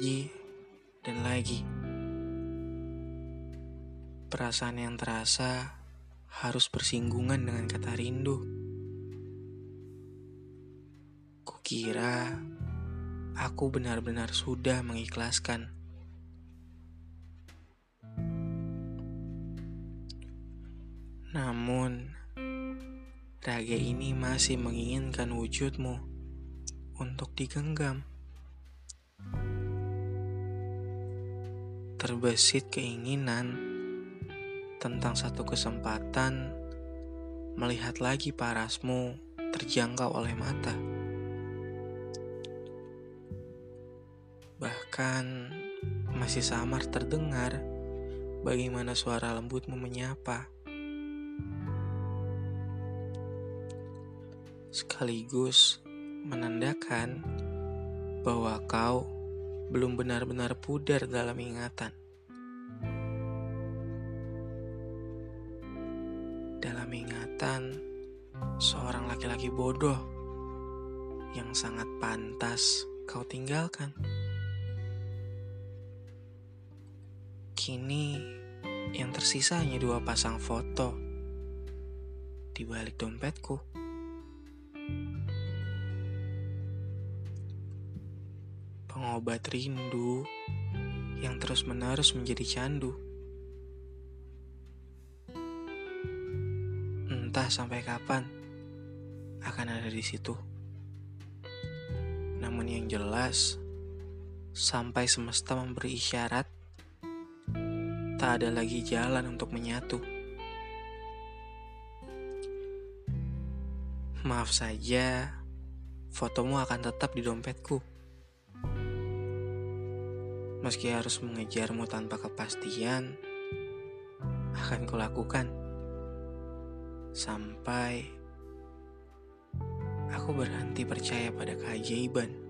Lagi dan lagi. Perasaan yang terasa harus bersinggungan dengan kata rindu. Kukira aku benar-benar sudah mengikhlaskan. Namun, raga ini masih menginginkan wujudmu untuk digenggam. Terbesit keinginan tentang satu kesempatan melihat lagi parasmu terjangkau oleh mata. Bahkan masih samar terdengar bagaimana suara lembutmu menyapa. sekaligus menandakan bahwa kau belum benar-benar pudar dalam ingatan. Dalam ingatan seorang laki-laki bodoh yang sangat pantas kau tinggalkan. Kini yang tersisa hanya dua pasang foto di balik dompetku. Pengobat rindu yang terus-menerus menjadi candu. Entah sampai kapan akan ada di situ. Namun yang jelas, sampai semesta memberi isyarat, tak ada lagi jalan untuk menyatu. Maaf saja, fotomu akan tetap di dompetku. Meski harus mengejarmu tanpa kepastian, akan kulakukan sampai aku berhenti percaya pada keajaiban.